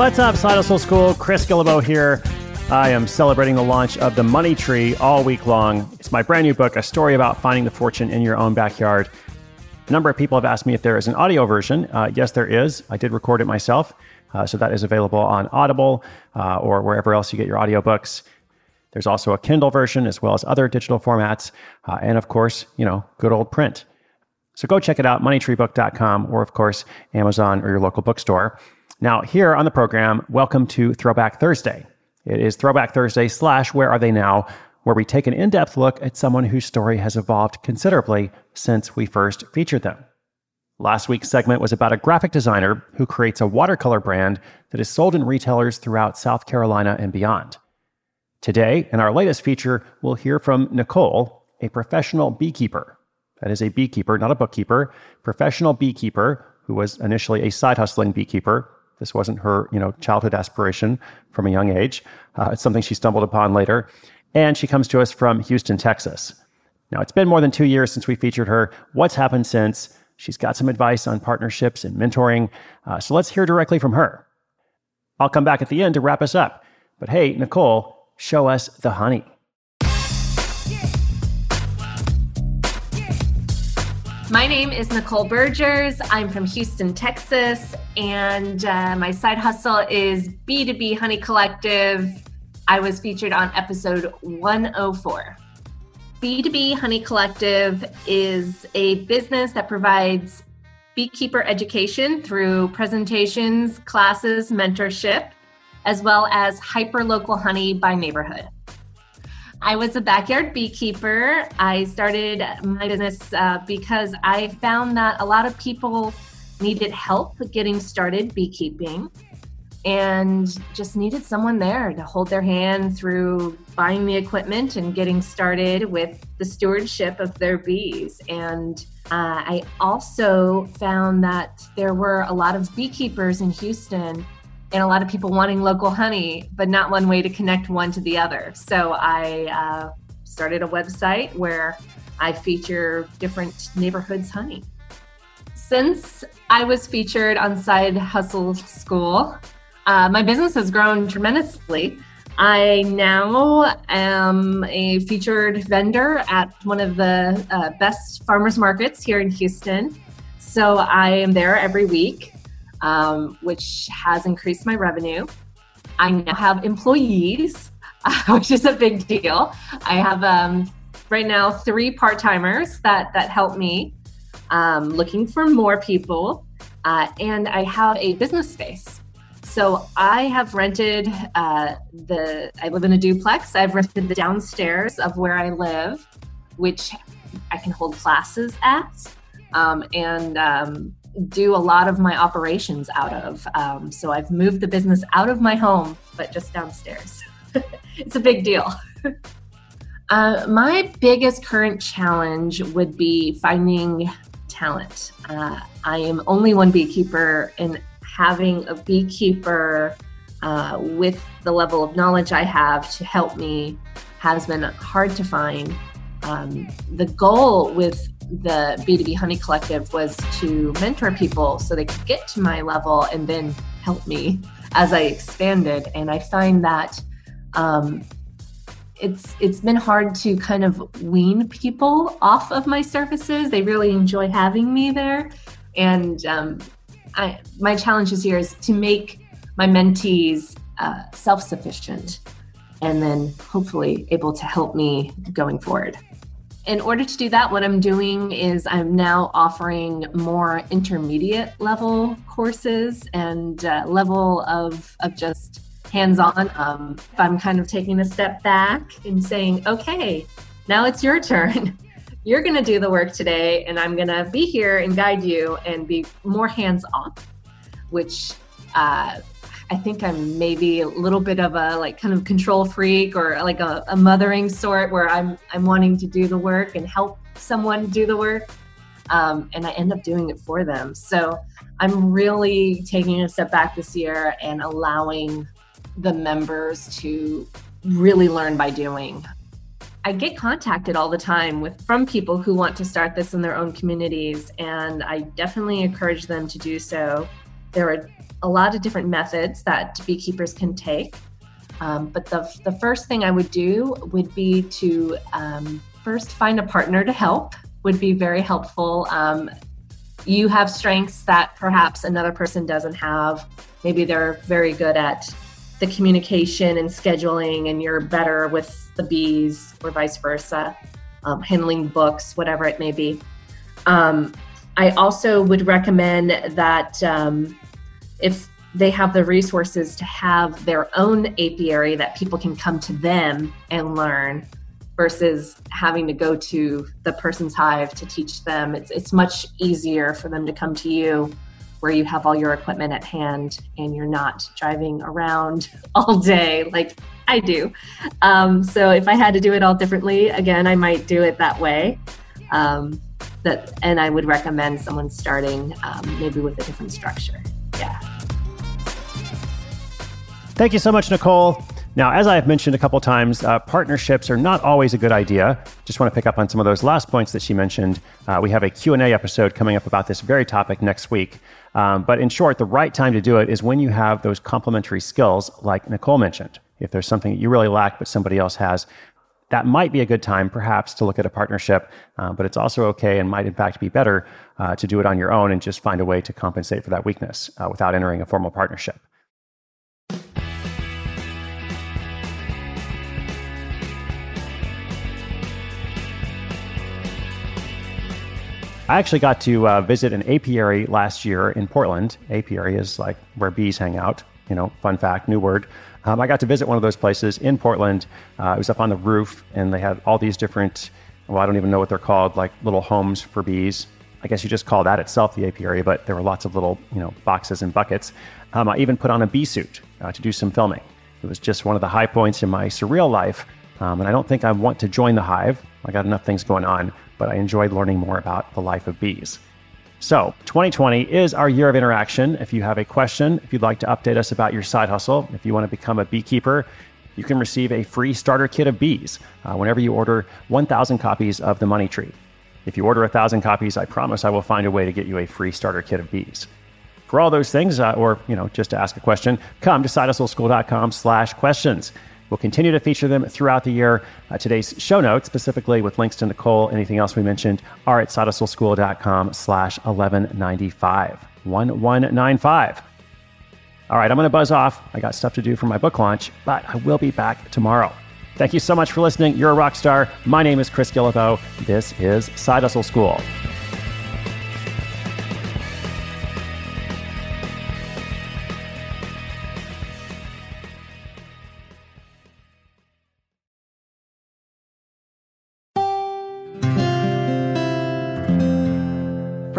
What's up, Side Hustle School? Chris Guillebeau here. I am celebrating the launch of The Money Tree all week long. It's my brand new book, a story about finding the fortune in your own backyard. A number of people have asked me if there is an audio version. Uh, yes, there is. I did record it myself. Uh, so that is available on Audible uh, or wherever else you get your audiobooks. There's also a Kindle version as well as other digital formats. Uh, and of course, you know, good old print. So go check it out, moneytreebook.com, or of course, Amazon or your local bookstore. Now, here on the program, welcome to Throwback Thursday. It is Throwback Thursday slash Where Are They Now, where we take an in depth look at someone whose story has evolved considerably since we first featured them. Last week's segment was about a graphic designer who creates a watercolor brand that is sold in retailers throughout South Carolina and beyond. Today, in our latest feature, we'll hear from Nicole, a professional beekeeper. That is a beekeeper, not a bookkeeper, professional beekeeper who was initially a side hustling beekeeper this wasn't her, you know, childhood aspiration from a young age. Uh, it's something she stumbled upon later. And she comes to us from Houston, Texas. Now, it's been more than two years since we featured her. What's happened since? She's got some advice on partnerships and mentoring. Uh, so let's hear directly from her. I'll come back at the end to wrap us up. But hey, Nicole, show us the honey. My name is Nicole Bergers. I'm from Houston, Texas, and uh, my side hustle is B2B Honey Collective. I was featured on episode 104. B2B Honey Collective is a business that provides beekeeper education through presentations, classes, mentorship, as well as hyper local honey by neighborhood. I was a backyard beekeeper. I started my business uh, because I found that a lot of people needed help getting started beekeeping and just needed someone there to hold their hand through buying the equipment and getting started with the stewardship of their bees. And uh, I also found that there were a lot of beekeepers in Houston and a lot of people wanting local honey, but not one way to connect one to the other. So I uh, started a website where I feature different neighborhoods' honey. Since I was featured on Side Hustle School, uh, my business has grown tremendously. I now am a featured vendor at one of the uh, best farmers markets here in Houston. So I am there every week um, which has increased my revenue. I now have employees, which is a big deal. I have um, right now three part timers that that help me. Um, looking for more people, uh, and I have a business space. So I have rented uh, the. I live in a duplex. I've rented the downstairs of where I live, which I can hold classes at, um, and um, do a lot of my operations out of. Um, so I've moved the business out of my home, but just downstairs. it's a big deal. uh, my biggest current challenge would be finding talent. Uh, I am only one beekeeper, and having a beekeeper uh, with the level of knowledge I have to help me has been hard to find. Um, the goal with the B2B Honey Collective was to mentor people so they could get to my level and then help me as I expanded. And I find that um, it's it's been hard to kind of wean people off of my services. They really enjoy having me there, and um, I, my challenge this year is to make my mentees uh, self-sufficient, and then hopefully able to help me going forward in order to do that, what I'm doing is I'm now offering more intermediate level courses and uh, level of, of just hands on. Um, I'm kind of taking a step back and saying, okay, now it's your turn. You're going to do the work today, and I'm going to be here and guide you and be more hands on, which uh, I think I'm maybe a little bit of a like kind of control freak or like a, a, mothering sort where I'm I'm wanting to do the work and help someone do the work. Um, and I end up doing it for them. So I'm really taking a step back this year and allowing the members to really learn by doing. I get contacted all the time with from people who want to start this in their own communities, and I definitely encourage them to do so there are a lot of different methods that beekeepers can take. Um, but the, the first thing I would do would be to um, first find a partner to help, would be very helpful. Um, you have strengths that perhaps another person doesn't have. Maybe they're very good at the communication and scheduling, and you're better with the bees, or vice versa, um, handling books, whatever it may be. I also would recommend that um, if they have the resources to have their own apiary that people can come to them and learn versus having to go to the person's hive to teach them. It's, it's much easier for them to come to you where you have all your equipment at hand and you're not driving around all day like I do. Um, so if I had to do it all differently, again, I might do it that way. Um, that, and I would recommend someone starting um, maybe with a different structure. Yeah. Thank you so much, Nicole. Now, as I have mentioned a couple times, uh, partnerships are not always a good idea. Just want to pick up on some of those last points that she mentioned. Uh, we have a Q&A episode coming up about this very topic next week. Um, but in short, the right time to do it is when you have those complementary skills like Nicole mentioned. If there's something that you really lack but somebody else has, that might be a good time perhaps to look at a partnership, uh, but it's also okay and might in fact be better uh, to do it on your own and just find a way to compensate for that weakness uh, without entering a formal partnership. I actually got to uh, visit an apiary last year in Portland. Apiary is like where bees hang out. You know, fun fact, new word. Um, I got to visit one of those places in Portland. Uh, it was up on the roof, and they had all these different, well, I don't even know what they're called, like little homes for bees. I guess you just call that itself the apiary, but there were lots of little, you know, boxes and buckets. Um, I even put on a bee suit uh, to do some filming. It was just one of the high points in my surreal life, um, and I don't think I want to join the hive. I got enough things going on, but I enjoyed learning more about the life of bees. So, 2020 is our year of interaction. If you have a question, if you'd like to update us about your side hustle, if you want to become a beekeeper, you can receive a free starter kit of bees uh, whenever you order 1,000 copies of The Money Tree. If you order 1,000 copies, I promise I will find a way to get you a free starter kit of bees. For all those things, uh, or you know, just to ask a question, come to sidehustleschool.com slash questions. We'll continue to feature them throughout the year. Uh, today's show notes, specifically with links to Nicole, anything else we mentioned, are at sidehustleschool.com slash 1195. 1195. All right, I'm going to buzz off. I got stuff to do for my book launch, but I will be back tomorrow. Thank you so much for listening. You're a rock star. My name is Chris Guillebeau. This is Side Hustle School.